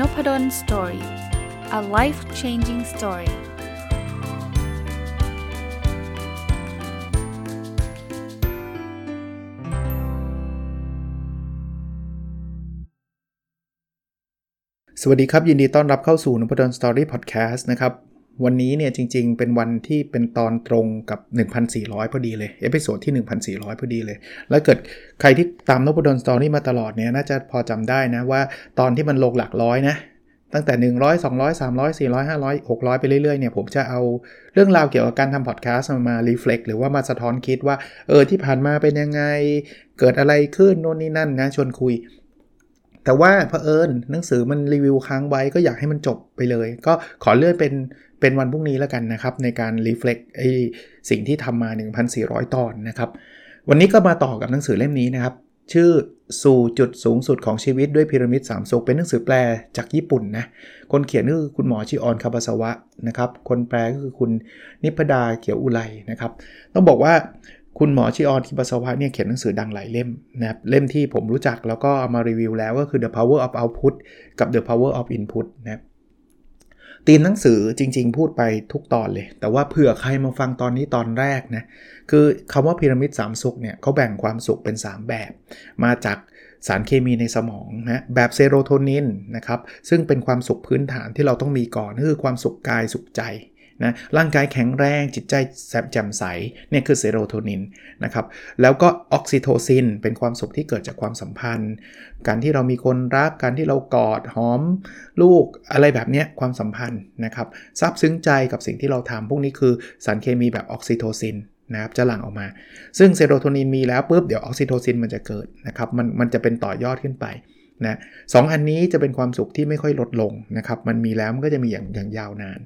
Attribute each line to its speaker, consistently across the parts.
Speaker 1: n o p a d o l story a life changing story สวัสดีครับ ยินดีต้อนรับเข้าสู่นพดล Story พอดแคสต์นะครับ วันนี้เนี่ยจริงๆ เป็นวันที่เป็นตอนตรงกับ 1,400 พอดีเลย episode ที่ 1,400 พอดีเลย แล้วเกิดใครที่ตามนพดล Story มาตลอดเนี่ยน่าจะพอจำได้นะว่าตอนที่มันลงหลักร้อยนะ ตั้งแต่ 100 200 300 400 500 600 ไปเรื่อยๆเนี่ยผมจะเอาเรื่องราวเกี่ยวกับการทำพอดแคสต์มา reflect หรือว่ามาสะท้อนคิดว่าเออที่ผ่านมาเป็นยังไง เกิดอะไรขึ้นโน่นนี่นั่นนะชวนคุยแต่ว่าเผอิญหนังสือมันรีวิวค้างไว้ก็อยากให้มันจบไปเลย ก็ขอเลื่อนเป็น เป็นวันพรุ่งนี้แล้วกันนะครับ ในการ reflect ไอสิ่งที่ทำมา 1,400 ตอนนะครับ วันนี้ก็มาต่อกับหนังสือเล่มนี้นะครับ ชื่อสู่จุดสูงสุดของชีวิตด้วยพีระมิดสามสุขเป็นหนังสือแปลจากญี่ปุ่นนะ คนเขียนก็คือคุณหมอชิออนคาบาสวะนะครับ คนแปลก็คือคุณนิพดาเขียวอุไรนะครับ ต้องบอกว่าคุณหมอชิออนคิบาสวะเนี่ยเขียนหนังสือดังหลายเล่มนะครับ เล่มที่ผมรู้จักแล้วก็เอามารีวิวแล้วก็คือ The Power of Output กับ The Power of Input นะครับ ตีนหนังสือจริง ๆ พูดไปทุกตอนเลย แต่ว่าเผื่อใครมาฟังตอนนี้ตอนแรกนะ คือคำว่าพีระมิด3สุขเนี่ยเขาแบ่งความสุขเป็น 3 แบบ มาจากสารเคมีในสมองนะแบบเซโรโทนินนะครับ ซึ่งเป็นความสุขพื้นฐานที่เราต้องมีก่อนคือความสุขกายสุขใจ นะร่างกายแข็งแรงจิตใจแจ่มใสเนี่ยคือเซโรโทนินนะครับแล้วก็ออกซิโทซิน เป็นความสุขที่เกิดจากความสัมพันธ์ การที่เรามีคนรักการที่เรากอดหอมลูกอะไรแบบนี้ความสัมพันธ์นะครับซาบซึ้งใจกับสิ่งที่เราทำพวกนี้คือสารเคมีแบบออกซิโทซินนะครับจะหลั่งออกมา ซึ่งเซโรโทนินมีแล้วปุ๊บเดี๋ยวออกซิโทซินมันจะเกิดนะครับมันมันจะเป็นต่อยอดขึ้นไป นะสองอันนี้จะเป็นความสุขที่ไม่ค่อยลดลงนะครับมันมีแล้วมันก็จะมีอย่างอย่างยาวนาน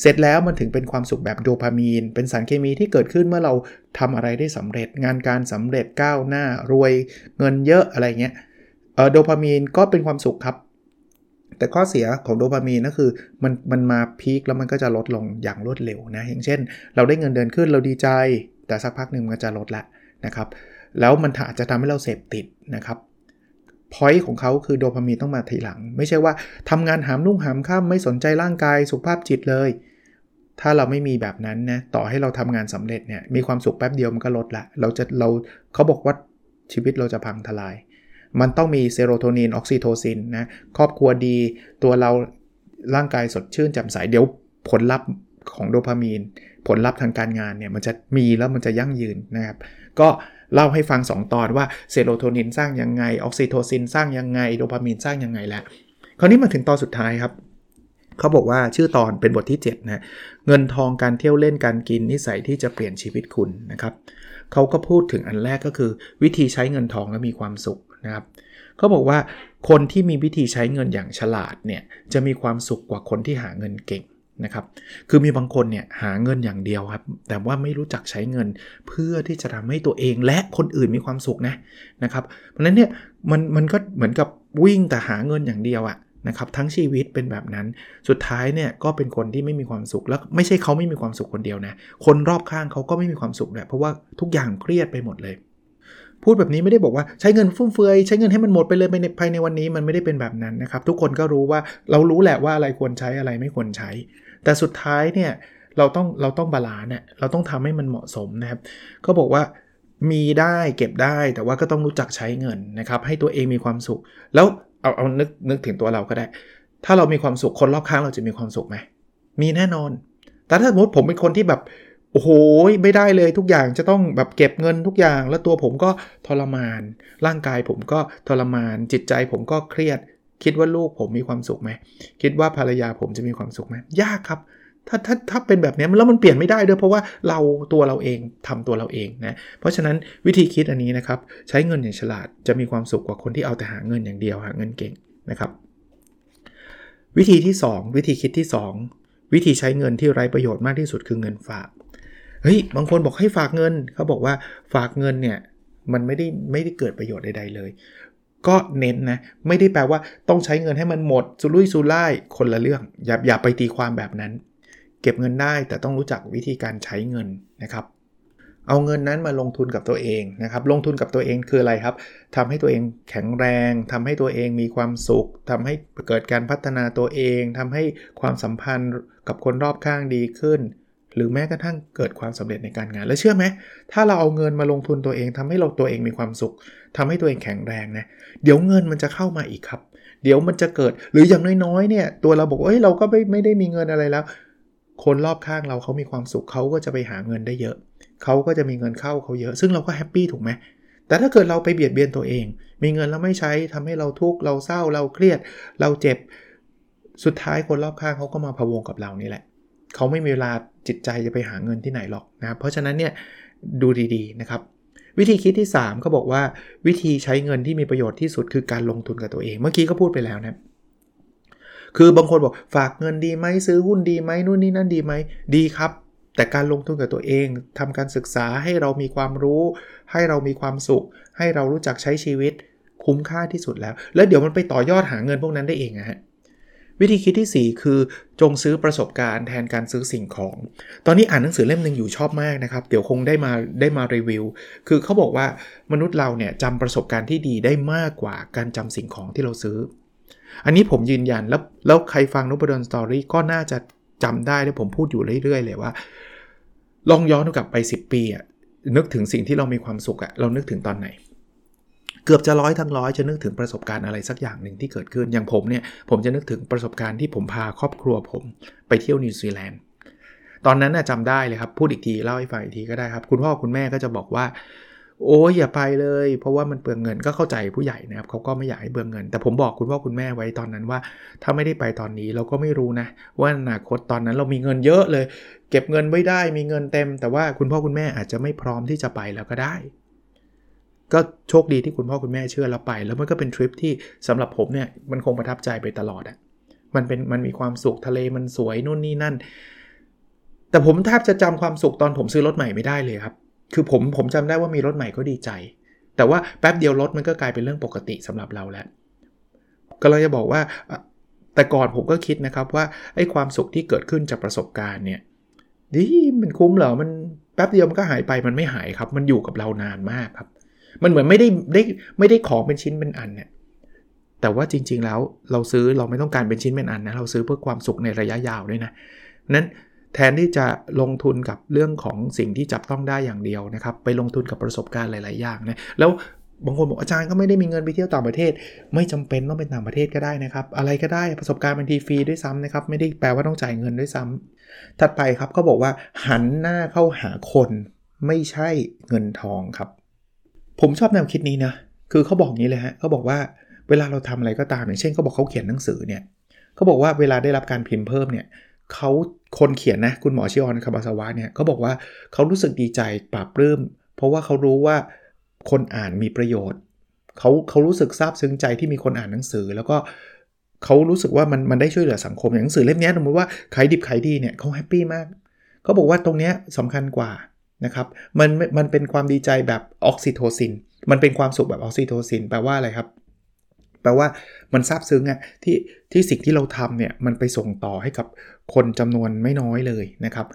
Speaker 1: เสร็จแล้วมันถึงเป็นความสุขแบบโดพามีน เป็นสารเคมีที่เกิดขึ้นเมื่อเราทำอะไรได้สำเร็จ งานการสำเร็จก้าวหน้ารวยเงินเยอะอะไรเงี้ยโดพามีนก็เป็นความสุขครับ แต่ข้อเสียของโดพามีนก็คือมันมันมาพีคแล้วมันก็จะลดลงอย่างรวดเร็วนะอย่างเช่น เราได้เงินเดือนขึ้นเราดีใจ แต่สักพักหนึ่งมันจะลดละนะครับแล้วมันอาจจะทำให้เราเสพติดนะครับ พอยต์ของเขาคือโดพามีนต้องมาทีหลัง ไม่ใช่ว่าทำงานหามนุ่งหามข้ามไม่สนใจร่างกายสุขภาพจิตเลย ถ้าเราไม่มีแบบนั้นนะต่อให้เราทำงานสำเร็จเนี่ยมีความสุขแป๊บเดียวมันก็ลดละเราจะเราเขาบอกว่าชีวิตเราจะพังทลาย มันต้องมีเซโรโทนินออกซิโทซินนะครอบครัวดีตัวเราร่างกายสดชื่นแจ่มใสเดี๋ยวผลลัพธ์ของโดพามีน ผลลัพธ์ทางการงานเนี่ยมันจะมีแล้วมันจะยั่งยืนนะครับ ก็ เล่าให้ฟัง 2 ตอนว่าเซโรโทนินสร้างยังไง ออกซิโทซินสร้างยังไง โดพามีนสร้างยังไงแล้วคราวนี้มาถึงตอนสุดท้ายครับเขาบอกว่าชื่อตอนเป็นบทที่7นะเงินทองการเที่ยวเล่นการกินนิสัยที่จะเปลี่ยนชีวิตคุณนะครับเขาก็พูดถึงอันแรกก็คือ วิธีใช้เงินทองแล้วมีความสุขนะครับเขาบอกว่าคนที่มีวิธีใช้เงินอย่างฉลาดเนี่ยจะมีความสุขกว่าคนที่หาเงินเก่ง นะครับ คือมีบางคนเนี่ยหาเงินอย่างเดียวครับ แต่ว่าไม่รู้จักใช้เงินเพื่อที่จะทำให้ตัวเองและคนอื่นมีความสุขนะนะครับ เพราะฉะนั้นเนี่ยมันมันก็เหมือนกับวิ่งแต่หาเงินอย่างเดียวอะนะครับทั้งชีวิตเป็นแบบนั้นสุดท้ายเนี่ยก็เป็นคนที่ไม่มีความสุขแล้วไม่ใช่เขาไม่มีความสุขคนเดียวนะคนรอบข้างเขาก็ไม่มีความสุขแหละเพราะว่าทุกอย่างเครียดไปหมดเลย พูดแบบนี้ไม่ได้บอกว่าใช้เงินฟุ่มเฟือยใช้เงินให้มันหมดไปเลยในภายในวันนี้มันไม่ได้เป็นแบบนั้นนะครับ ทุกคนก็รู้ว่าเรารู้แหละว่าอะไรควรใช้อะไรไม่ควรใช้ แต่สุดท้ายเนี่ยเราต้องเราต้อง balance เนี่ยเราต้องทำให้มันเหมาะสมนะครับก็บอกว่ามีได้เก็บได้แต่ว่าก็ต้องรู้จักใช้เงินนะครับ ให้ตัวเองมีความสุข แล้วเอาเอานึกนึกถึงตัวเราก็ได้ ถ้าเรามีความสุขคนรอบข้างเราจะมีความสุขไหมมีแน่นอน แต่ถ้าสมมติผมเป็นคนที่แบบโอ้โหไม่ได้เลยทุกอย่างจะต้องแบบเก็บเงินทุกอย่าง แล้วตัวผมก็ทรมาน ร่างกายผมก็ทรมาน จิตใจผมก็เครียด คิดว่าลูกผมมีความสุขไหมคิดว่าภรรยาผมจะมีความสุขไหมยากครับถ้าถ้าถ้าเป็นแบบนี้แล้วมันเปลี่ยนไม่ได้ด้วยเพราะว่าเราตัวเราเองทำตัวเราเองนะเพราะฉะนั้นวิธีคิดอันนี้นะครับ ใช้เงินอย่างฉลาดจะมีความสุขกว่าคนที่เอาแต่หาเงินอย่างเดียวหาเงินเก่งนะครับ วิธีที่ 2 วิธีคิดที่ 2 วิธีใช้เงินที่ไร้ประโยชน์มากที่สุดคือเงินฝากเฮ้ยบางคนบอกให้ฝากเงินเขาบอกว่าฝากเงินเนี่ยมันไม่ได้ไม่ได้เกิดประโยชน์ใดๆเลย ก็เน้นนะ ไม่ได้แปลว่าต้องใช้เงินให้มันหมดสุรุ่ยสุร่ายคนละเรื่อง อย่าอย่าไปตีความแบบนั้น เก็บเงินได้แต่ต้องรู้จักวิธีการใช้เงินนะครับ เอาเงินนั้นมาลงทุนกับตัวเองนะครับ ลงทุนกับตัวเองคืออะไรครับทำให้ตัวเองแข็งแรงทำให้ตัวเองมีความสุขทำให้เกิดการพัฒนาตัวเองทำให้ความสัมพันธ์กับคนรอบข้างดีขึ้น หรือแม้กระทั่งเกิดความสำเร็จในการงาน แล้วเชื่อไหมถ้าเราเอาเงินมาลงทุนตัวเองทำให้เราตัวเองมีความสุขทำให้ตัวเองแข็งแรงนะเดี๋ยวเงินมันจะเข้ามาอีกครับ เดี๋ยวมันจะเกิดหรืออย่างน้อยๆเนี่ยตัวเราบอกเอ้ยเราก็ไม่ไม่ได้มีเงินอะไรแล้ว คนรอบข้างเราเขามีความสุขเขาก็จะไปหาเงินได้เยอะเขาก็จะมีเงินเข้าเขาเยอะ ซึ่งเราก็ happy ถูกไหมแต่ถ้าเกิดเราไปเบียดเบียนตัวเอง มีเงินแล้วไม่ใช้ทำให้เราทุกข์เราเศร้าเราเครียด เราเจ็บ สุดท้ายคนรอบข้างเขาก็มาพะวงกับเรานี่แหละ เขาไม่มีเวลาจิตใจจะไปหาเงินที่ไหนหรอกนะเพราะฉะนั้นเนี่ยดูดีๆนะครับ วิธีคิดที่3เขาบอกว่าวิธีใช้เงินที่มีประโยชน์ที่สุดคือการลงทุนกับตัวเอง เมื่อกี้ก็พูดไปแล้วนะคือบางคนบอกฝากเงินดีไหมซื้อหุ้นดีไหมนู่นนี่นั่นดีไหมดีครับ แต่การลงทุนกับตัวเองทำการศึกษาให้เรามีความรู้ ให้เรามีความสุข ให้เรารู้จักใช้ชีวิตคุ้มค่าที่สุดแล้ว แล้วเดี๋ยวมันไปต่อยอดหาเงินพวกนั้นได้เองนะฮะ วิธีคิดที่ 4 คือจงซื้อประสบการณ์แทนการซื้อสิ่งของ ตอนนี้อ่านหนังสือเล่มหนึ่งอยู่ชอบมากนะครับ เดี๋ยวคงได้มาได้มารีวิว คือเขาบอกว่ามนุษย์เราเนี่ยจำประสบการณ์ที่ดีได้มากกว่าการจำสิ่งของที่เราซื้อ อันนี้ผมยืนยันแล้วแล้วใครฟังนพดล Story ก็น่าจะจำได้และผมพูดอยู่เรื่อยๆเลยว่า ลองย้อนกลับไป 10 ปีอะนึกถึงสิ่งที่เรามีความสุขอะเรานึกถึงตอนไหน เกือบจะร้อยทั้งร้อยจะนึกถึงประสบการณ์อะไรสักอย่างหนึ่งที่เกิดขึ้น อย่างผมเนี่ยผมจะนึกถึงประสบการณ์ที่ผมพาครอบครัวผมไปเที่ยวนิวซีแลนด์ตอนนั้นน่ะจำได้เลยครับ พูดอีกทีเล่าให้ฟังอีกทีก็ได้ครับ คุณพ่อคุณแม่ก็จะบอกว่า โอ้ยอย่าไปเลย เพราะว่ามันเปลืองเงินก็เข้าใจผู้ใหญ่นะครับเขาก็ไม่อยากให้เปลืองเงิน แต่ผมบอกคุณพ่อคุณแม่ไว้ตอนนั้นว่า ถ้าไม่ได้ไปตอนนี้เราก็ไม่รู้นะ ว่าอนาคตตอนนั้นเรามีเงินเยอะเลย เก็บเงินไว้ได้มีเงินเต็ม แต่ว่าคุณพ่อคุณแม่อาจจะไม่พร้อมที่จะไปแล้วก็ได้ ก็โชคดีที่คุณพ่อคุณแม่เชื่อแล้วไป แล้วมันก็เป็นทริปที่สำหรับผมเนี่ยมันคงประทับใจไปตลอดอะ่ะมันเป็นมันมีความสุขทะเลมันสวยนู่นนี่นั่น แต่ผมแทบจะจำความสุขตอนผมซื้อรถใหม่ไม่ได้เลยครับ คือผมผมจำได้ว่ามีรถใหม่ก็ดีใจ แต่ว่าแป๊บเดียวรถมันก็กลายเป็นเรื่องปกติสำหรับเราแล้วก็เราจะบอกว่า แต่ก่อนผมก็คิดนะครับว่าไอ้ความสุขที่เกิดขึ้นจากประสบการณ์เนี่ยดีมันคุ้มเหรอมันแป๊บเดียวมันก็หายไปมันไม่หายครับ มันอยู่กับเรานานมากครับ มันเหมือนไม่ได้ได้ไม่ได้ของเป็นชิ้นเป็นอันเนี่ยแต่ว่าจริง ๆ แล้วเราซื้อเราไม่ต้องการเป็นชิ้นเป็นอันนะเราซื้อเพื่อความสุขในระยะยาวด้วยนะนั้นแทนที่จะลงทุนกับเรื่องของสิ่งที่จับต้องได้อย่างเดียวนะครับ ไปลงทุนกับประสบการณ์หลาย ๆ อย่างนะแล้วบางคนบอกอาจารย์ก็ไม่ได้มีเงินไปเที่ยวต่างประเทศ ไม่จำเป็นต้องเป็นต่างประเทศก็ได้นะครับ อะไรก็ได้ประสบการณ์เป็นทีฟรีด้วยซ้ำนะครับ ไม่ได้แปลว่าต้องจ่ายเงินด้วยซ้ำถัดไปครับเขาบอกว่าหันหน้าเข้าหาคนไม่ใช่เงินทองครับ ผมชอบแนวคิดนี้นะ คือเขาบอกงี้เลยฮะเขาบอกว่าเวลาเราทำอะไรก็ตามอย่างเช่นเขาบอกเขาเขียนหนังสือเนี่ยเขาบอกว่าเวลาได้รับการพิมพ์เพิ่มเนี่ยเขาคนเขียนนะคุณหมอชิออนคาบาสวะเนี่ยเขาบอกว่าเขารู้สึกดีใจปลาบปลื้มเพราะว่าเขารู้ว่าคนอ่านมีประโยชน์เขาเขารู้สึกซาบซึ้งใจที่มีคนอ่านหนังสือ แล้วก็เขารู้สึกว่ามันมันได้ช่วยเหลือสังคมอย่างหนังสือเล่มนี้สมมติว่าขายดิบขายดีเนี่ยเขา happy มากเขาบอกว่าตรงนี้สำคัญกว่า นะครับมันมันเป็นความดีใจแบบออกซิโทซิน มันเป็นความสุขแบบออกซิโทซินแปลว่าอะไรครับ แปลว่ามันซาบซึ้งอะที่ที่สิ่งที่เราทำเนี่ยมันไปส่งต่อให้กับคนจำนวนไม่น้อยเลยนะครับ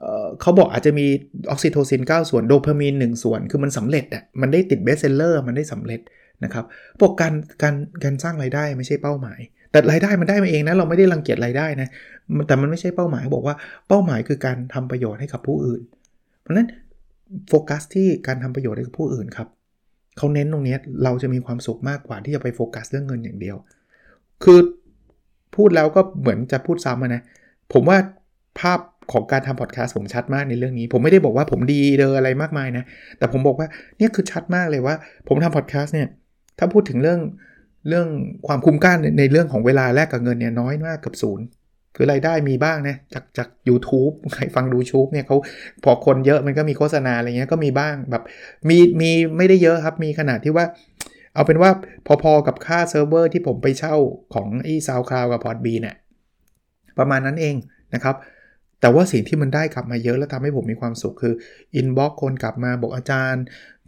Speaker 1: เขาบอกอาจจะมีออกซิโทซิน 9 ส่วนโดพามีน 1 ส่วน คือมันสำเร็จอะมันได้ติด best seller มันได้สำเร็จนะครับบอกการการการสร้างรายได้ไม่ใช่เป้าหมาย แต่รายได้มันได้มาเองนะเราไม่ได้รังเกียจรายได้นะแต่มันไม่ใช่เป้าหมายบอกว่าเป้าหมายคือการทำประโยชน์ให้กับผู้อื่น เพราะนั้นโฟกัสที่การทำประโยชน์ให้กับผู้อื่นครับเขาเน้นตรงนี้เราจะมีความสุขมากกว่าที่จะไปโฟกัสเรื่องเงินอย่างเดียว คือพูดแล้วก็เหมือนจะพูดซ้ำนะ ผมว่าภาพของการทำพอดแคสต์ผมชัดมากในเรื่องนี้ ผมไม่ได้บอกว่าผมดีเดออะไรมากมายนะ แต่ผมบอกว่าเนี่คือชัดมากเลยว่า ผมทำพอดแคสต์เนี่ย ถ้าพูดถึงเรื่องเรื่องความคุ้มค่าในเรื่องของเวลาแลกกับเงินเนี่ยน้อยมากกับศูนย์ คือรายได้มีบ้างนะจากจาก u t u b e ใครฟังดูชูบเนี่ยเขาพอคนเยอะมันก็มีโฆษณาอะไรเงี้ยก็มีบ้างแบบมีมีไม่ได้เยอะครับมีขนาดที่ว่า เอาเป็นว่าพอๆกับค่าเซิร์ฟเวอร์ที่ผมไปเช่าของไอ้ SoundCloud กับ Podbean เนี่ยประมาณนั้นเองนะครับ แต่ว่าสิ่งที่มันได้กลับมาเยอะแล้วทำให้ผมมีความสุขคือ inbox คนกลับมาบอกอาจารย์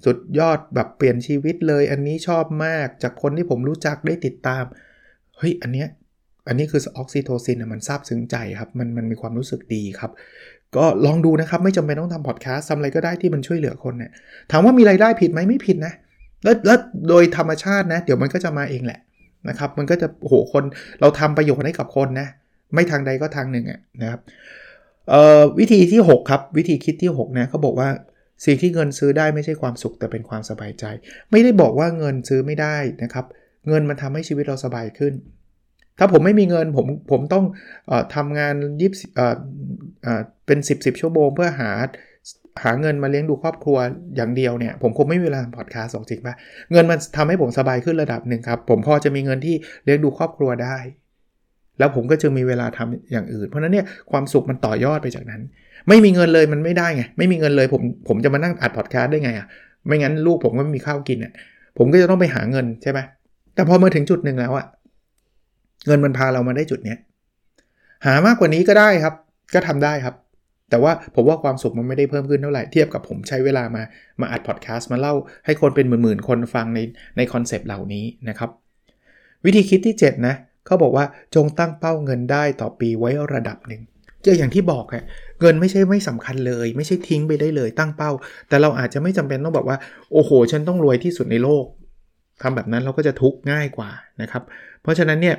Speaker 1: สุดยอดแบบเปลี่ยนชีวิตเลย อันนี้ชอบมากจากคนที่ผมรู้จักได้ติดตามเฮ้ยอันเนี้ย อันนี้คือออกซิโทซินมันซาบซึ้งใจครับ มันมันมีความรู้สึกดีครับ ก็ลองดูนะครับ ไม่จำเป็นต้องทำพอดแคสต์ทำอะไรก็ได้ที่มันช่วยเหลือคนเนี่ยถามว่ามีไรายได้ผิดไหมไม่ผิดนะแล้วแล้วโดยธรรมชาตินะ เดี๋ยวมันก็จะมาเองแหละนะครับ มันก็จะโหคนเราทำประโยชน์ให้กับคนนะ ไม่ทางใดก็ทางหนึ่งอะนะครับวิธีที่ 6 ครับ วิธีคิดที่6นะเขาบอกว่าสิ่งที่เงินซื้อได้ไม่ใช่ความสุขแต่เป็นความสบายใจ ไม่ได้บอกว่าเงินซื้อไม่ได้นะครับ เงินมันทำให้ชีวิตเราสบายขึ้น ถ้าผมไม่มีเงินผมผมต้องอทำงานยิบเป็น 10บสชั่วโมงเพื่อหาหาเงินมาเลี้ยงดูครอบครัวอย่างเดียวเนี่ย ผมคงไม่มีเวลาพอดคาสต์จริงป่ะเงินมันทำให้ผมสบายขึ้นระดับหนึ่งครับ ผมพอจะมีเงินที่เลี้ยงดูครอบครัวได้ แล้วผมก็จึงมีเวลาทำอย่างอื่น เพราะนั้นเนี่ยความสุขมันต่อยอดไปจากนั้น ไม่มีเงินเลยมันไม่ได้ไงไม่มีเงินเลยผมผมจะมานั่งอัดพอดคาสต์ได้ไงอะ่ะไม่งั้นลูกผมก็ไม่มีข้าวกินอะ่ะผมก็จะต้องไปหาเงินใช่ไหมแต่พอมาถึงจุดหนึ่งแล้วอะ่ะ เงินมันพาเรามาได้จุดเนี้ยหามากกว่านี้ก็ได้ครับ ก็ทำได้ครับ แต่ว่าผมว่าความสุขมันไม่ได้เพิ่มขึ้นเท่าไหร่เทียบกับผมใช้เวลามามาอัดพอดแคสต์มาเล่าให้คนเป็นหมื่นๆคนฟังในในคอนเซปต์เหล่านี้นะครับ วิธีคิดที่ 7 นะเขาบอกว่าจงตั้งเป้าเงินได้ต่อปีไว้ระดับหนึ่งก็อย่างที่บอกอะเงินไม่ใช่ไม่สำคัญเลย ไม่ใช่ทิ้งไปได้เลยตั้งเป้า แต่เราอาจจะไม่จำเป็นต้องบอกว่า โอ้โห ฉันต้องรวยที่สุดในโลกทำแบบนั้นเราก็จะทุกข์ง่ายกว่านะครับ เพราะฉะนั้นเนี่ย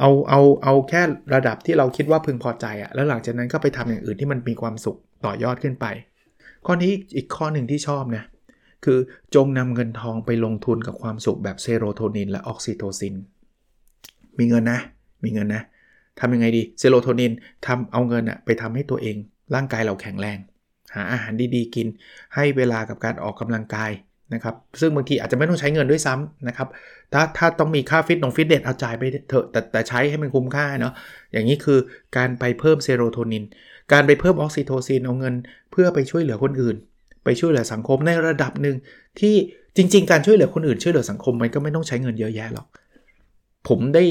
Speaker 1: เอาเอาเอาแค่ระดับที่เราคิดว่าพึงพอใจอะแล้วหลังจากนั้นก็ไปทำอย่างอื่นที่มันมีความสุขต่อยอดขึ้นไป ข้อนี้อีกข้อหนึ่งที่ชอบนะคือจงนำเงินทองไปลงทุนกับความสุขแบบเซโรโทนินและออกซิโทซิน มีเงินนะ มีเงินนะทำยังไงดีเซโรโทนินทำเอาเงินอะไปทำให้ตัวเอง ร่างกายเราแข็งแรง หาอาหารดีๆกิน ให้เวลากับการออกกำลังกาย นะครับซึ่งบางทีอาจจะไม่ต้องใช้เงินด้วยซ้ำนะครับถ้าถ้าต้องมีค่าฟิตนงฟิตเนสเอาจ่ายไปเถอะแต่แต่ใช้ให้มันคุ้มค่าเนาะอย่างนี้คือการไปเพิ่มเซโรโทนิน การไปเพิ่มออกซิโทซินเอาเงิน เพื่อไปช่วยเหลือคนอื่น ไปช่วยเหลือสังคมในระดับหนึ่งที่จริง ๆ การช่วยเหลือคนอื่นช่วยเหลือสังคมมันก็ไม่ต้องใช้เงินเยอะแยะหรอกผมได้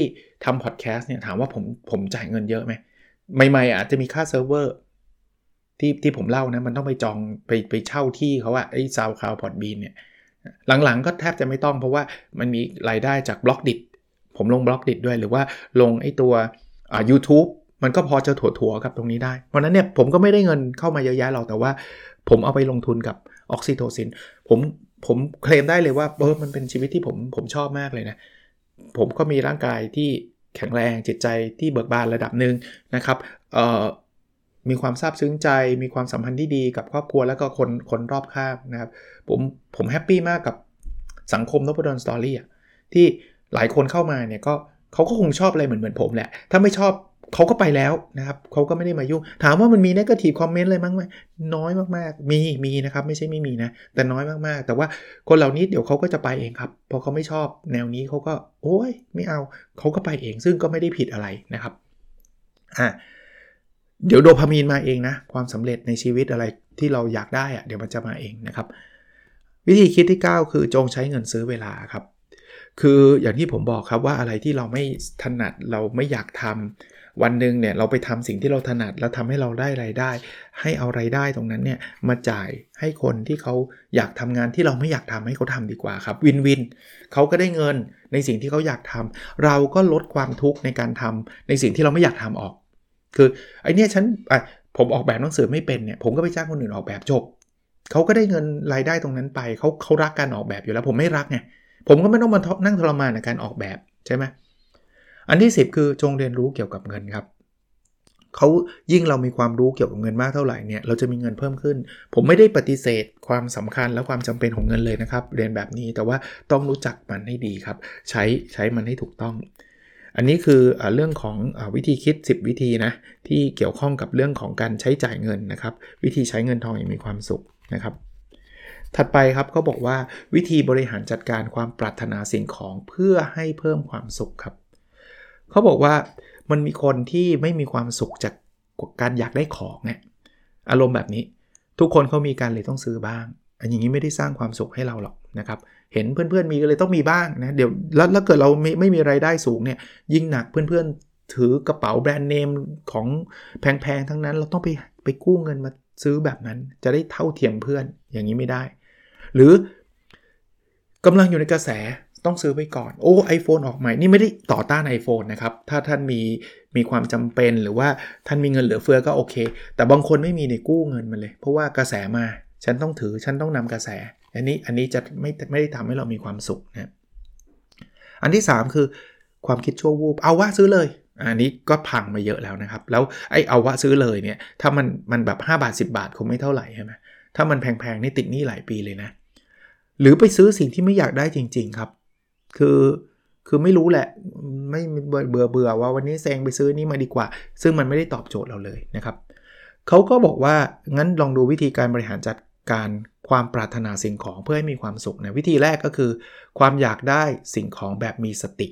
Speaker 1: ทำพอดแคสต์เนี่ยถามว่าผมผมจ่ายเงินเยอะไหมใหม่ๆอาจจะมีค่าเซิร์ฟเวอร์ที่ที่ผมเล่านะมันต้องไปจองไปไปเช่าที่เขาอะไอ้ SoundCloud Podbean เนี่ย หลังๆก็แทบจะไม่ต้องเพราะว่ามันมีรายได้จาก Blockdit ผมลง Blockdit ด้วยหรือว่าลงไอ้ตัวอ่า YouTube มันก็พอจะถัวๆกับตรงนี้ได้ เพราะนั้นเนี่ยผมก็ไม่ได้เงินเข้ามาเยอะแยะหรอกแต่ว่า ผมเอาไปลงทุนกับออกซิโทซินผมผมเคลมได้เลยว่าเออมันเป็นชีวิตที่ผมผมชอบมากเลยนะ ผมก็มีร่างกายที่แข็งแรงจิตใจที่เบิกบานระดับหนึ่งนะครับเอ่อ มีความซาบซึ้งใจ มีความสัมพันธ์ที่ดีกับครอบครัวแล้วก็คนคนรอบข้างนะครับ ผมผม happy มากกับสังคมนพดล Story อะที่หลายคนเข้ามาเนี่ยก็เขาก็คงชอบอะไรเหมือนเหมือนผมแหละ ถ้าไม่ชอบเขาก็ไปแล้วนะครับเขาก็ไม่ได้มายุ่ง ถามว่ามันมี negative comment อะไรบ้างไหมน้อยมากๆ มีมีนะครับไม่ใช่ไม่มีนะ แต่น้อยมากๆ แต่ว่าคนเหล่านี้เดี๋ยวเขาก็จะไปเองครับ พอเขาไม่ชอบแนวนี้เขาก็ โอ้ยไม่เอาเขาก็ไปเองซึ่งก็ไม่ได้ผิดอะไรนะครับอ่า เดี๋ยวโดพามีนมาเองนะ ความสำเร็จในชีวิตอะไรที่เราอยากได้อะเดี๋ยวมันจะมาเองนะครับ วิธีคิดที่ 9 คือจงใช้เงินซื้อเวลาครับ คืออย่างที่ผมบอกครับว่าอะไรที่เราไม่ถนัดเราไม่อยากทำวันหนึ่งเนี่ยเราไปทำสิ่งที่เราถนัดแล้วทำให้เราได้ไรายได้ ให้เอาไรายได้ตรงนั้นเนี่ยมาจ่ายให้คนที่เขาอยากทำงานที่เราไม่อยากทำให้เขาทำดีกว่าครับวินวินเขาก็ได้เงินในสิ่งที่เขาอยากทำเราก็ลดความทุกข์ในการทำในสิ่งที่เราไม่อยากทำออก คือไอเนี้ยฉันผมออกแบบหนังสือไม่เป็นเนี่ยผมก็ไปจ้างคนอื่นออกแบบจบเขาก็ได้เงินรายได้ตรงนั้นไปเขาเขารักการออกแบบอยู่แล้วผมไม่รักไงผมก็ไม่ต้องมานั่งทรมานในการออกแบบใช่ไหมอันที่ 10 คือจงเรียนรู้เกี่ยวกับเงินครับเขายิ่งเรามีความรู้เกี่ยวกับเงินมากเท่าไหร่เนี่ยเราจะมีเงินเพิ่มขึ้น ผมไม่ได้ปฏิเสธความสำคัญและความจำเป็นของเงินเลยนะครับ เรียนแบบนี้แต่ว่าต้องรู้จักมันให้ดีครับ ใช้ใช้มันให้ถูกต้อง อันนี้คืออเรื่องของอวิธีคิด 10 วิธีนะที่เกี่ยวข้องกับเรื่องของการใช้จ่ายเงินนะครับ วิธีใช้เงินทองอย่างมีความสุขนะครับถัดไปครับเขาบอกว่าวิธีบริหารจัดการความปรารถนาสิ่งของเพื่อให้เพิ่มความสุขครับเขาบอกว่ามันมีคนที่ไม่มีความสุขจากการอยากได้ของเนี่ยอารมณ์แบบนี้ ทุกคนเขามีการเลยต้องซื้อบ้าง อันอย่างนี้ไม่ได้สร้างความสุขให้เราหรอกนะครับ เห็นเพื่อนๆมีก็เลยต้องมีบ้างนะ เดี๋ยวแล้วถ้าเกิดเราไม่ไม่มีไรายได้สูงเนี่ย ยิ่งหนักเพื่อนๆถือกระเป๋าแบรนด์เนมของแพงๆทั้งนั้น เราต้องไปไปกู้เงินมาซื้อแบบนั้น จะได้เท่าเทียมเพื่อนอย่างนี้ไม่ได้ หรือกำลังอยู่ในกระแสต้องซื้อไปก่อน โอ้ไอโฟนออกใหม่ นี่ไม่ได้ต่อต้าน iPhone นะครับ ถ้าท่านมีมีความจำเป็นหรือว่าท่านมีเงินเหลือเฟือก็โอเค แต่บางคนไม่มีในกู้เงินมาเลย เพราะว่ากระแสมา ฉันต้องถือฉันต้องนำกระแส อันนี้อันนี้จะไม่ไม่ได้ทำให้เรามีความสุขนะอันที่ 3 คือความคิดชั่ววูบเอาว่าซื้อเลย อันนี้ก็พังมาเยอะแล้วนะครับ แล้วไอ้เอาว่าซื้อเลยเนี่ยถ้ามันมันแบบ 5 บาท 10 บาทคงไม่เท่าไหร่ใช่ไหมถ้ามันแพงๆนี่ติดหนี้หลายปีเลยนะ หรือไปซื้อสิ่งที่ไม่อยากได้จริง ๆครับ คือคือไม่รู้แหละ ไม่เบื่อเบื่อว่าวันนี้แซงไปซื้อนี่มาดีกว่า ซึ่งมันไม่ได้ตอบโจทย์เราเลยนะครับเขาก็บอกว่างั้นลองดูวิธีการบริหารจัด การความปรารถนาสิ่งของเพื่อให้มีความสุขนะวิธีแรกก็คือ ความอยากได้สิ่งของแบบมีสติ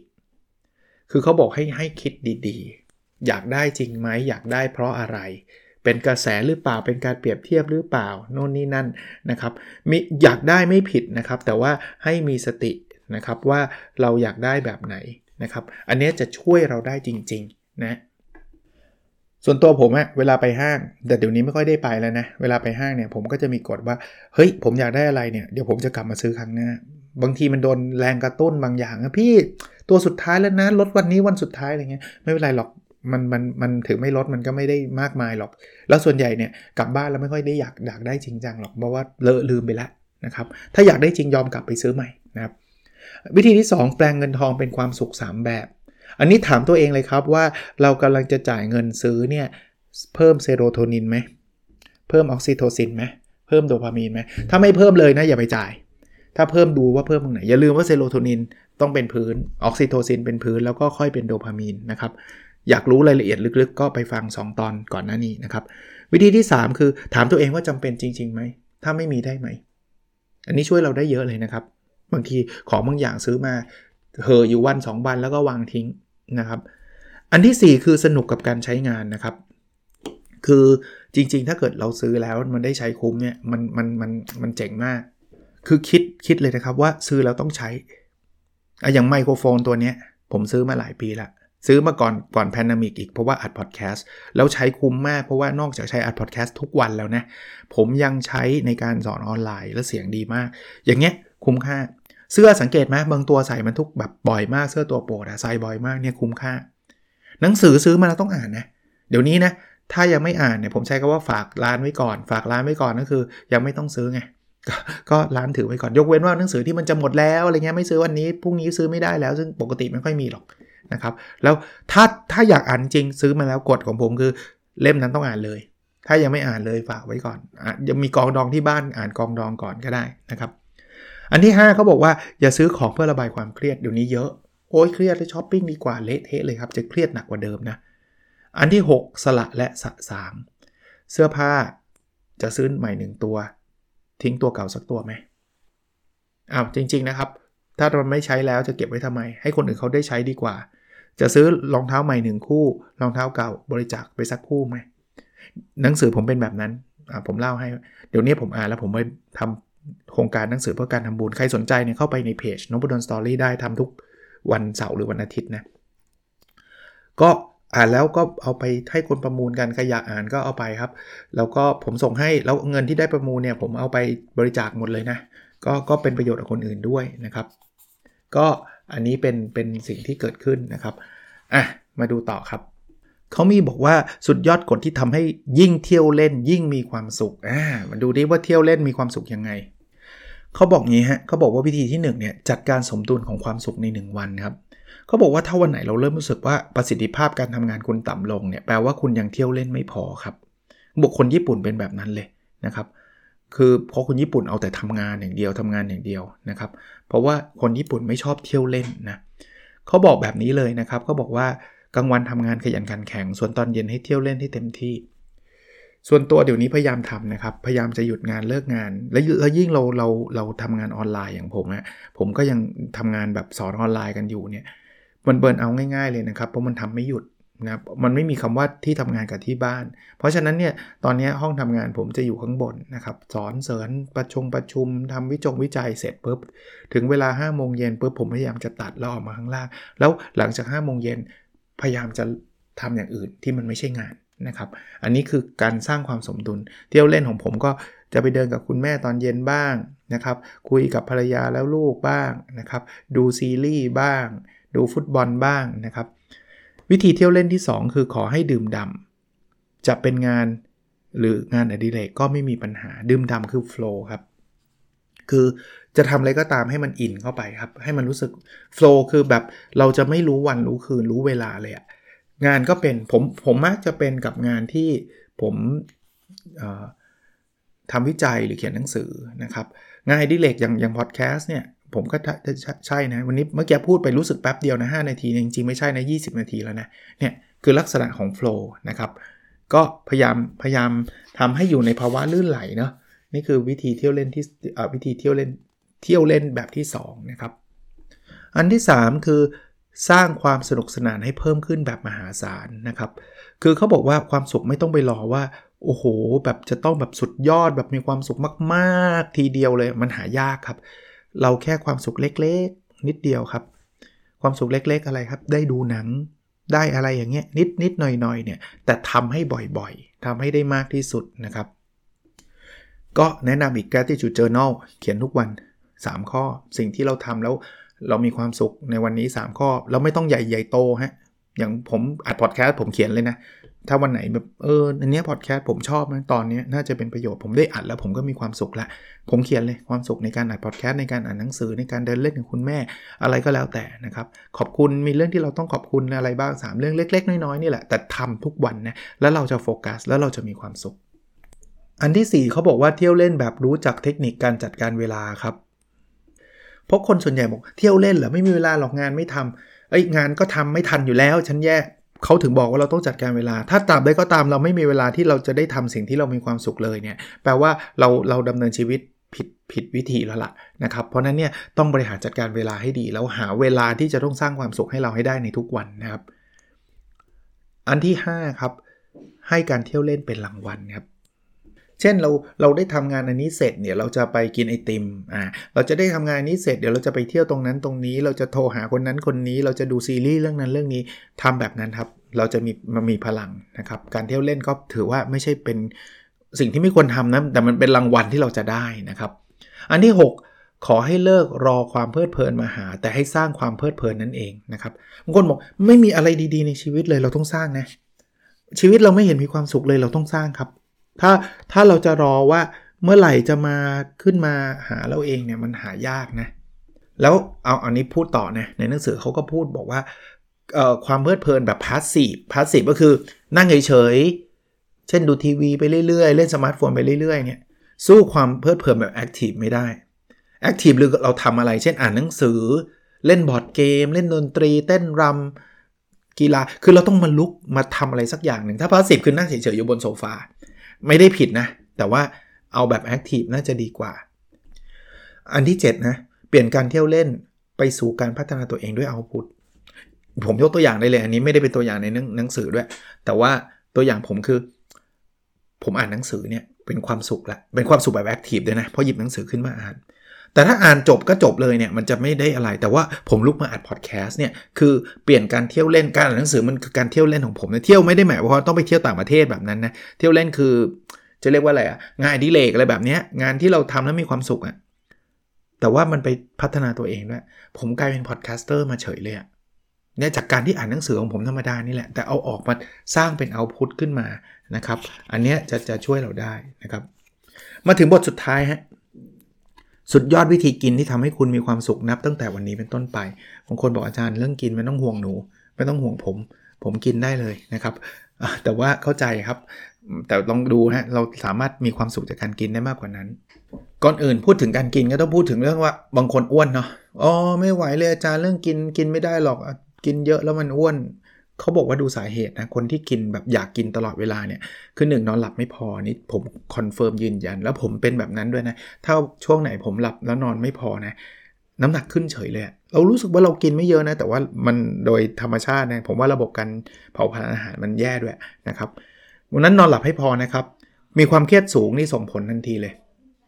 Speaker 1: คือเขาบอกให้ให้คิดดีๆ อยากได้จริงไหมอยากได้เพราะอะไร เป็นกระแสหรือเปล่าเป็นการเปรียบเทียบหรือเปล่าโน่นนี่นั่นนะครับมีอยากได้ไม่ผิดนะครับ แต่ว่าให้มีสตินะครับว่าเราอยากได้แบบไหนนะครับ อันนี้จะช่วยเราได้จริง ๆ นะ ส่วนตัวผมอะเวลาไปห้าง แต่เดี๋ยวนี้ไม่ค่อยได้ไปแล้วนะ เวลาไปห้างเนี่ยผมก็จะมีกฎว่า เฮ้ย ผมอยากได้อะไรเนี่ย เดี๋ยวผมจะกลับมาซื้อครั้งหน้า บางทีมันโดนแรงกระตุ้นบางอย่างนะพี่ตัวสุดท้ายแล้วนะลดวันนี้วันสุดท้ายอะไรเงี้ยไม่เป็นไรหรอกมันมันมันถึงไม่ลดมันก็ไม่ได้มากมายหรอก แล้วส่วนใหญ่เนี่ยกลับบ้านแล้วไม่ค่อยได้อยากอยากได้จริงจังหรอกเพราะว่าเราลืมไปแล้วนะครับถ้าอยากได้จริงยอมกลับไปซื้อใหม่นะครับวิธีที่ 2 แปลงเงินทองเป็นความสุข 3 แบบ อันนี้ถามตัวเองเลยครับว่าเรากำลังจะจ่ายเงินซื้อเนี่ยเพิ่มเซโรโทนินไหม เพิ่มออกซิโทซินไหม เพิ่มโดพามีนไหม ถ้าไม่เพิ่มเลยนะอย่าไปจ่าย ถ้าเพิ่มดูว่าเพิ่มตรงไหน อย่าลืมว่าเซโรโทนินต้องเป็นพื้น ออกซิโทซินเป็นพื้นแล้วก็ค่อยเป็นโดพามีนนะครับ อยากรู้รายละเอียดลึกๆ ก็ไปฟัง 2 ตอนก่อนหน้านี้นะครับ วิธีที่ 3 คือถามตัวเองว่าจำเป็นจริงๆไหม ถ้าไม่มีได้ไหม อันนี้ช่วยเราได้เยอะเลยนะครับ บางทีของบางอย่างซื้อมา เหออยู่วัน 2 วันแล้วก็วางทิ้งนะครับ อันที่ 4 คือสนุกกับการใช้งานนะครับ คือจริงๆ ถ้าเกิดเราซื้อแล้วมันได้ใช้คุ้มเนี่ยมันมันมันมันเจ๋งมาก คือคิดคิดเลยนะครับว่าซื้อแล้วต้องใช้อะอย่างไมโครโฟนตัวนี้ผมซื้อมาหลายปีละซื้อมาก่อนก่อน pandemic อีกเพราะว่าอัดพอดแคสต์แล้วใช้คุ้มมากเพราะว่านอกจากใช้อัดพอดแคสต์ทุกวันแล้วนะ ผมยังใช้ในการสอนออนไลน์และเสียงดีมาก อย่างเงี้ยคุ้มค่า เสื้อสังเกตไหมบางตัวใส่มันทุกแบบบ่อยมากเสื้อตัวโปรดอะใส่บ่อยมากเนี่ยคุ้มค่า หนังสือซื้อมาแล้วต้องอ่านนะเดี๋ยวนี้นะถ้ายังไม่อ่านเนี่ยผมใช้คำว่าฝากร้านไว้ก่อน ฝากร้านไว้ก่อนก็คือ ยังไม่ต้องซื้อไงก็ร้านถือไว้ก่อนยกเว้นว่าหนังสือที่มันจะหมดแล้วอะไรเงี้ยไม่ซื้อวันนี้พรุ่งนี้ซื้อไม่ได้แล้ว ซึ่งปกติไม่ค่อยมีหรอกนะครับ แล้วถ้าถ้าอยากอ่านจริงซื้อมาแล้วกฎของผมคือเล่มนั้นต้องอ่านเลย ถ้ายังไม่อ่านเลยฝากไว้ก่อนอยังมีกองดองที่บ้านอ่านกองดองก่อนก็ได้นะครับ อันที่5เขาบอกว่าอย่าซื้อของเพื่อระบายความเครียดเดี๋ยวนี้เยอะ โอ้ยเครียดเลยช้อปปิ้งดีกว่าเละเทะเลยครับ จะเครียดหนักกว่าเดิมนะ อันที่ 6 สละและสะสางเสื้อผ้าจะซื้อใหม่หนึ่งตัว ทิ้งตัวเก่าสักตัวไหมอ้าวจริง ๆนะครับ ถ้ามันไม่ใช้แล้วจะเก็บไว้ทำไม ให้คนอื่นเขาได้ใช้ดีกว่า จะซื้อรองเท้าใหม่หนึ่งคู่รองเท้าเก่าบริจาคไปสักคู่ไหมหนังสือผมเป็นแบบนั้นผมเล่าให้ เดี๋ยวนี้ผมอ่านแล้วผมไปทำ โครงการหนังสือเพื่อการทำบุญ ใครสนใจเนี่ยเข้าไปในเพจนบุดอนสตอรี่ได้ทำทุกวันเสาร์หรือวันอาทิตย์นะ ก็อ่านแล้วก็เอาไปให้คนประมูลกันใครอยากอ่านก็เอาไปครับ แล้วก็ผมส่งให้แล้วเงินที่ได้ประมูลเนี่ยผมเอาไปบริจาคหมดเลยนะ ก็ก็เป็นประโยชน์กับคนอื่นด้วยนะครับ ก็อันนี้เป็นเป็นสิ่งที่เกิดขึ้นนะครับอะมาดูต่อครับ เขามีบอกว่าสุดยอดกฎที่ทำให้ยิ่งเที่ยวเล่นยิ่งมีความสุขอ่ามาดูดิว่าเที่ยวเล่นมีความสุขยังไงเขาบอกงี้ฮะเขาบอกว่าวิธีที่1เนี่ยจัดการสมดุลของความสุขใน 1 วันครับเขาบอกว่าถ้าวันไหนเราเริ่มรู้สึกว่าประสิทธิภาพการทำงานคุณต่ำลงเนี่ยแปลว่าคุณยังเที่ยวเล่นไม่พอครับบุคคลญี่ปุ่นเป็นแบบนั้นเลยนะครับ คือเพราะคนญี่ปุ่นเอาแต่ทำงานอย่างเดียวทำงานอย่างเดียวนะครับ เพราะว่าคนญี่ปุ่นไม่ชอบเที่ยวเล่นนะเขาบอกแบบนี้เลยนะครับเขาบอกว่า กลางวันทำงานขยันขันแข็ง ส่วนตอนเย็นให้เที่ยวเล่นให้เต็มที่ ส่วนตัวเดี๋ยวนี้พยายามทำนะครับ พยายามจะหยุดงานเลิกงาน แล้วยิ่งเราเราเราทำงานออนไลน์อย่างผมอะผมก็ยังทำงานแบบสอนออนไลน์กันอยู่เนี่ย มันเบิร์นเอาง่าย ๆเลยนะครับ เพราะมันทำไม่หยุดนะมันไม่มีคำว่าที่ทำงานกับที่บ้าน เพราะฉะนั้นเนี่ยตอนนี้ห้องทำงานผมจะอยู่ข้างบนนะครับ สอนเสริญประชุมประชุมทำวิจงวิจัยเสร็จปุ๊บ ถึงเวลา5้าโมงเย็นปุ๊บผมพยายามจะตัดแล้วออกมาข้างล่าง แล้วหลังจาก5้าโมงเย็น พยายามจะทำอย่างอื่นที่มันไม่ใช่งานนะครับ อันนี้คือการสร้างความสมดุล เที่ยวเล่นของผมก็จะไปเดินกับคุณแม่ตอนเย็นบ้างนะครับ คุยกับภรรยาแล้วลูกบ้างนะครับ ดูซีรีส์บ้าง ดูฟุตบอลบ้างนะครับ วิธีเที่ยวเล่นที่ 2 คือขอให้ดื่มดำจะเป็นงานหรืองานอดิเรกก็ไม่มีปัญหาดื่มดำคือโฟล์ครับ คือ จะทำอะไรก็ตามให้มันอินเข้าไปครับ ให้มันรู้สึกโฟล์คือแบบเราจะไม่รู้วันรู้คืนรู้เวลาเลยอะงานก็เป็นผมผมมักจะเป็นกับงานที่ผมทำวิจัยหรือเขียนหนังสือนะครับงานดิเรกอย่างอย่างพอดแคสต์เนี่ยผมก็ใช่นะวันนี้เมื่อกี้พูดไปรู้สึกแป๊บเดียวนะ 5 นาทีจริงๆ ไม่ใช่นะ20 นาทีแล้วนะเนี่ยคือลักษณะของโฟล์นะครับก็พยายามพยายามทำให้อยู่ในภาวะลื่นไหลเนาะนี่คือวิธีเที่ยวเล่นที่วิธีเที่ยวเล่น เที่ยวเล่นแบบที่2นะครับ อันที่ 3 คือสร้างความสนุกสนานให้เพิ่มขึ้นแบบมหาศาลนะครับ คือเขาบอกว่าความสุขไม่ต้องไปรอว่า โอ้โห แบบจะต้องแบบสุดยอดแบบมีความสุขมากๆ ทีเดียวเลยมันหายากครับ เราแค่ความสุขเล็กๆ นิดเดียวครับ ความสุขเล็กๆอะไรครับ ได้ดูหนังได้อะไรอย่างเงี้ยนิดนิดหน่อยหน่อยเนี่ย แต่ทำให้บ่อยๆทำให้ได้มากที่สุดนะครับ ก็แนะนำอีก gratitude journal เขียนทุกวัน 3 ข้อ สิ่งที่เราทำแล้วเรามีความสุขในวันนี้ 3 ข้อ เราไม่ต้องใหญ่ใหญ่โตฮะอย่างผมอัดพอดแคสต์ผมเขียนเลยนะ ถ้าวันไหนแบบเอออันนี้พอดแคสต์ผมชอบนะตอนนี้น่าจะเป็นประโยชน์ผมได้อัดแล้วผมก็มีความสุขละ ผมเขียนเลยความสุขในการอัดพอดแคสต์ในการอ่านหนังสือในการเดินเล่นกับคุณแม่อะไรก็แล้วแต่นะครับ ขอบคุณมีเรื่องที่เราต้องขอบคุณอะไรบ้าง 3 เรื่องเล็ก ๆ น้อยๆนี่แหละแต่ทำทุกวันนะแล้วเราจะโฟกัสแล้วเราจะมีความสุข อันที่ 4เขาบอกว่าเที่ยวเล่นแบบรู้จักเทคนิคการจัดการเวลาครับ เพราะคนส่วนใหญ่บอกเที่ยวเล่นเหรอไม่มีเวลาหรอกงานไม่ทำเอ้ยงานก็ทำไม่ทันอยู่แล้ว ฉันแย่เขาถึงบอกว่าเราต้องจัดการเวลา ถ้าตามได้ก็ตามเราไม่มีเวลาที่เราจะได้ทำสิ่งที่เรามีความสุขเลยเนี่ย แปลว่าเราเราดำเนินชีวิตผิดผิดวิธีแล้วล่ะนะครับ เพราะนั้นเนี่ยต้องบริหารจัดการเวลาให้ดี แล้วหาเวลาที่จะต้องสร้างความสุขให้เราให้ได้ในทุกวันนะครับ อันที่ 5 ครับ ให้การเที่ยวเล่นเป็นรางวัลครับ เช่นเราเราได้ทำงานอันนี้เสร็จเนี่ยเราจะไปกินไอติมอ่าเราจะได้ทำงานนี้เสร็จเดี๋ยวเราจะไปเที่ยวตรงนั้นตรงนี้ เราจะโทรหาคนนั้นคนนี้ เราจะดูซีรีส์เรื่องนั้นเรื่องนี้ทำแบบนั้นครับ เราจะมีมันมีพลังนะครับการเที่ยวเล่นก็ถือว่าไม่ใช่เป็นสิ่งที่ไม่ควรทำนะแต่มันเป็นรางวัลที่เราจะได้นะครับ อันที่ 6ขอให้เลิกรอความเพลิดเพลินมาหา แต่ให้สร้างความเพลิดเพลินนั่นเองนะครับบางคนบอกไม่มีอะไรดีๆ ในชีวิตเลยเราต้องสร้างนะชีวิตเราไม่เห็นมีความสุขเลยเราต้องสร้างครับ ถ้าถ้าเราจะรอว่าเมื่อไหร่จะมาขึ้นมาหาเราเองเนี่ยมันหายากนะ แล้วเอาอันนี้พูดต่อนะในหนังสือเขาก็พูดบอกว่าความเพลิดเพลินแบบ passive passive ก็คือนั่งเฉยๆ เช่นดูทีวีไปเรื่อยๆ เล่นสมาร์ทโฟนไปเรื่อยๆเนี่ยสู้ความเพลิดเพลินแบบ active ไม่ได้active หรือเราทำอะไรเช่นอ่านหนังสือ เล่นบอร์ดเกม เล่นดนตรี เต้นรำกีฬาคือเราต้องมาลุกมาทำอะไรสักอย่างหนึ่งถ้า passive คือนั่งเฉยๆอยู่บนโซฟา ไม่ได้ผิดนะ แต่ว่าเอาแบบ active น่าจะดีกว่า อันที่ 7 นะ เปลี่ยนการเที่ยวเล่นไปสู่การพัฒนาตัวเองด้วย output ผมยกตัวอย่างได้เลย อันนี้ไม่ได้เป็นตัวอย่างในหนังสือด้วย แต่ว่าตัวอย่างผมคือ ผมอ่านหนังสือเนี่ยเป็นความสุขละเป็นความสุขแบบ active ด้วยนะเพราะหยิบหนังสือขึ้นมาอ่าน แต่ถ้าอ่านจบก็จบเลยเนี่ยมันจะไม่ได้อะไร แต่ว่าผมลุกมาอัดพอดแคสต์เนี่ยคือเปลี่ยนการเที่ยวเล่นการอ่านหนังสือมันคือการเที่ยวเล่นของผมนะเที่ยวไม่ได้หมายว่าต้องไปเที่ยวต่างประเทศแบบนั้นนะเที่ยวเล่นคือจะเรียกว่าอะไรอะงานอดิเรกอะไรแบบนี้งานที่เราทำแล้วมีความสุขอะแต่ว่ามันไปพัฒนาตัวเองด้วยผมกลายเป็น podcaster มาเฉยเลยอะเนี่ยจากการที่อ่านหนังสือของผมธรรมดานี่แหละ แต่เอาออกมาสร้างเป็นเอาพุทขึ้นมานะครับ อันนี้จะจะช่วยเราได้นะครับ มาถึงบทสุดท้ายฮะ สุดยอดวิธีกินที่ทำให้คุณมีความสุขนับ ตั้งแต่วันนี้เป็นต้นไปบางคนบอกอาจารย์เรื่องกินไม่ต้องห่วงหนู ไม่ต้องห่วงผม ผมกินได้เลยนะครับ แต่ว่าเข้าใจครับ แต่ลองดูฮะเราสามารถมีความสุขจากการกินได้มากกว่านั้น ก่อนอื่นพูดถึงการกินก็ต้องพูดถึงเรื่องว่าบางคนอ้วนเนาะอ๋อไม่ไหวเลยอาจารย์เรื่องกินกินไม่ได้หรอกกินเยอะแล้วมันอ้วน เขาบอกว่าดูสาเหตุนะ คนที่กินแบบอยากกินตลอดเวลาเนี่ยคือหนึ่งนอนหลับไม่พอนี่ผม confirm ยืนยัน แล้วผมเป็นแบบนั้นด้วยนะ ถ้าช่วงไหนผมหลับแล้วนอนไม่พอนะ น้ำหนักขึ้นเฉยเลย เรารู้สึกว่าเรากินไม่เยอะนะ แต่ว่ามันโดยธรรมชาตินะผมว่าระบบการเผาผลาญอาหารมันแย่ด้วยนะครับวันนั้นนอนหลับให้พอนะครับ มีความเครียดสูงนี่ส่งผลทันทีเลย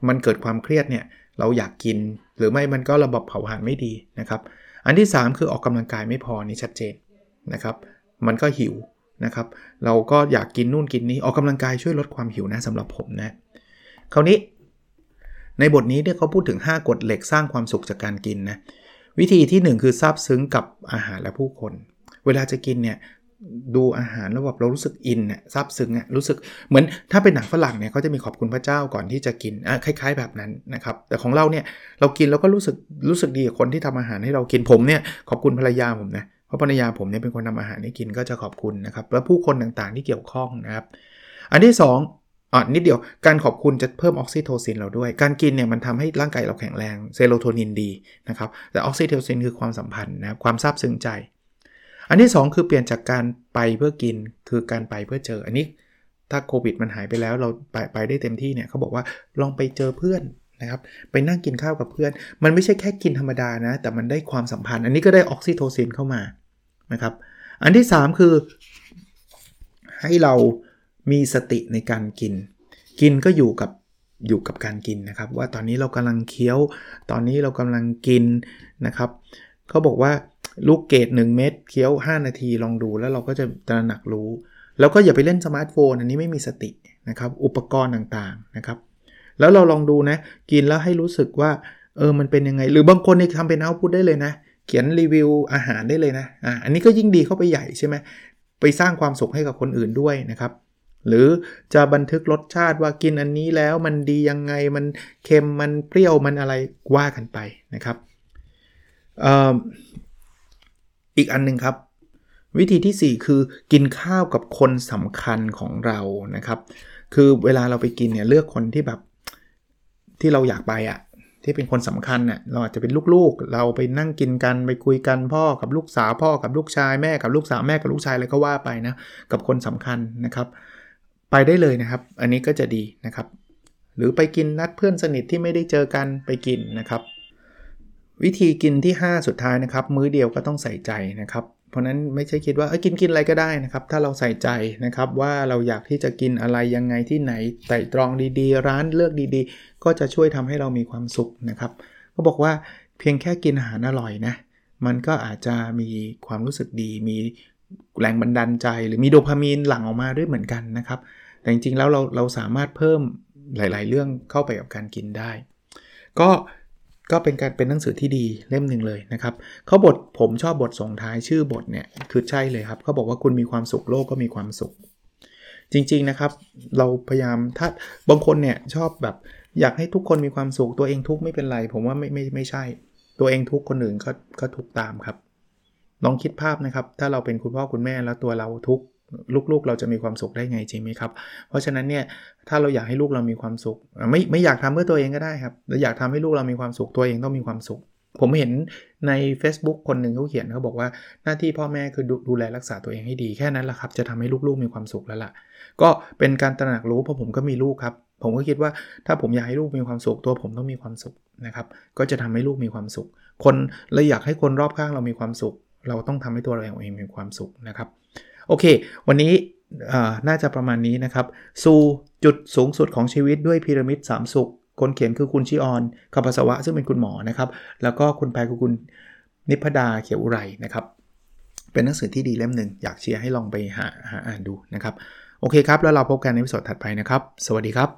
Speaker 1: มันเกิดความเครียดเนี่ยเราอยากกินหรือไม่มันก็ระบบเผาผลาญไม่ดีนะครับ อันที่ 3 คือออกกำลังกายไม่พอนี่ชัดเจนนะครับ มันก็หิวนะครับ เราก็อยากกินนู่นกินนี้ออกกำลังกายช่วยลดความหิวนะสำหรับผมนะ คราวนี้ในบทนี้เนี่ยเขาพูดถึง 5 กฎเหล็กสร้างความสุขจากการกินนะ วิธีที่ 1 คือซาบซึ้งกับอาหารและผู้คน เวลาจะกินเนี่ยดูอาหารแล้วแบบเรารู้สึกอินเนี่ยซาบซึ้งอะรู้สึกเหมือนถ้าเป็นหนังฝรั่งเนี่ยเขาจะมีขอบคุณพระเจ้าก่อนที่จะกินอะคล้าย ๆ แบบนั้นนะครับ แต่ของเราเนี่ยเรากินแล้วก็รู้สึกรู้สึกดีกับคนที่ทำอาหารให้เรากินผมเนี่ยขอบคุณภรรยาผมนะเพราะภรรยาผมเนี่ยเป็นคนทำอาหารให้กินก็จะขอบคุณนะครับ แล้วผู้คนต่างๆที่เกี่ยวข้องนะครับ อันที่ 2อะนิดเดียวการขอบคุณจะเพิ่มออกซิโทซินเราด้วย การกินเนี่ยมันทำให้ร่างกายเราแข็งแรงเซโรโทนินดีนะครับ แต่ออกซิโทซินคือความสัมพันธ์นะครับความซาบซึ้งใจ อันที่ 2 คือเปลี่ยนจากการไปเพื่อกินคือการไปเพื่อเจอ อันนี้ถ้าโควิดมันหายไปแล้วเราไปไปได้เต็มที่เนี่ยเขาบอกว่าลองไปเจอเพื่อนนะครับไปนั่งกินข้าวกับเพื่อน มันไม่ใช่แค่กินธรรมดานะ แต่มันได้ความสัมพันธ์ อันนี้ก็ได้ออกซิโทซินเข้ามา นะครับ อันที่ 3 คือ ให้เรามีสติในการกิน กินก็อยู่กับอยู่กับการกินนะครับ ว่าตอนนี้เรากำลังเคี้ยว ตอนนี้เรากำลังกินนะครับเขาบอกว่าลูกเกด1เม็ดเคี้ยว 5 นาทีลองดูแล้วเราก็จะตระหนักรู้ แล้วก็อย่าไปเล่นสมาร์ทโฟนอันนี้ไม่มีสตินะครับ อุปกรณ์ต่างๆนะครับ แล้วเราลองดูนะ กินแล้วให้รู้สึกว่าเออมันเป็นยังไง หรือบางคนนี่ทำเป็น output ได้เลยนะเขียนรีวิวอาหารได้เลยนะอ่าอันนี้ก็ยิ่งดีเข้าไปใหญ่ใช่ไหมไปสร้างความสุขให้กับคนอื่นด้วยนะครับ หรือจะบันทึกรสชาติว่ากินอันนี้แล้วมันดียังไงมันเค็มมันเปรี้ยวมันอะไรว่ากันไปนะครับอีกอันนึงครับ วิธีที่ 4 คือกินข้าวกับคนสำคัญของเรานะครับ คือเวลาเราไปกินเนี่ยเลือกคนที่แบบที่เราอยากไปอะ่ะ ที่เป็นคนสำคัญเน่ยเราอาจจะเป็นลูกๆ เราไปนั่งกินกันไปคุยกันพ่อกับลูกสาวพ่อกับลูกชายแม่กับลูกสาวแม่กับลูกชายอะไรก็ว่าไปนะกับคนสำคัญนะครับ ไปได้เลยนะครับ อันนี้ก็จะดีนะครับ หรือไปกินนัดเพื่อนสนิทที่ไม่ได้เจอกันไปกินนะครับ วิธีกินที่ 5 สุดท้ายนะครับ มื้อเดียวก็ต้องใส่ใจนะครับ เพราะนั้นไม่ใช่คิดว่าเออกินกินอะไรก็ได้นะครับ ถ้าเราใส่ใจนะครับว่าเราอยากที่จะกินอะไรยังไงที่ไหนไต่ตรองดีๆ ร้านเลือกดีๆ ก็จะช่วยทำให้เรามีความสุขนะครับ ก็บอกว่าเพียงแค่กินอาหารอร่อยนะมันก็อาจจะมีความรู้สึกดี มีแรงบันดาลใจ หรือมีโดพามีนหลั่งออกมาด้วยเหมือนกันนะครับ แต่จริงๆแล้วเราเราสามารถเพิ่มหลาย ๆ เรื่องเข้าไปกับการกินได้ ก็ ก็เป็นการเป็นหนังสือที่ดีเล่มหนึ่งเลยนะครับเขาบทผมชอบบทส่งท้ายชื่อบทเนี่ยคือใช่เลยครับเขาบอกว่าคุณมีความสุขโลกก็มีความสุข จริง ๆนะครับ เราพยายามถ้าบางคนเนี่ยชอบแบบอยากให้ทุกคนมีความสุขตัวเองทุกข์ไม่เป็นไร ผมว่าไม่ไม่ไม่ใช่ ตัวเองทุกข์คนอื่นก็ก็ทุกข์ตามครับ ลองคิดภาพนะครับ ถ้าเราเป็นคุณพ่อคุณแม่แล้วตัวเราทุกข์ ลูกๆ เราจะมีความสุขได้ไงจริงไหมครับ เพราะฉะนั้นเนี่ยถ้าเราอยากให้ลูกเรามีความสุข ไม่ไม่อยากทำเพื่อตัวเองก็ได้ครับเราอยากทำให้ลูกเรามีความสุขตัวเองต้องมีความสุข ผมเห็นใน Facebook คนหนึ่งเขาเขียนเขาบอกว่าหน้าที่พ่อแม่คือดดูแลรักษาตัวเองให้ดีแค่นั้นแหละครับ จะทำให้ลูกๆมีความสุขแล้วล่ะ ก็เป็นการตระหนักรู้เพราะผมก็มีลูกครับผมก็คิดว่าถ้าผมอยากให้ลูกมีความสุขตัวผมต้องมีความสุขนะครับ ก็จะทำให้ลูกมีความสุข คนเราอยากให้คนรอบข้างเรามีความสุข เราต้องทำให้ตัวเราเองมีความสุขนะครับ โอเค วันนี้น่าจะประมาณนี้นะครับ สู่จุดสูงสุดของชีวิตด้วยพีระมิด3สุข คนเขียนคือคุณชิออนคาปัสวะ ซึ่งเป็นคุณหมอนะครับ แล้วก็คุณแพรคือคุณนิพดาเขียวอุไรนะครับ เป็นหนังสือที่ดีเล่มหนึ่งอยากเชียร์ให้ลองไปหาหาอ่านดูนะครับ โอเคครับ แล้วเราพบกันในวิดีโอถัดไปนะครับ สวัสดีครับ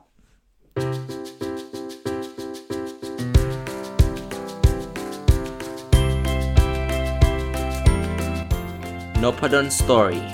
Speaker 2: n o p a d o n Story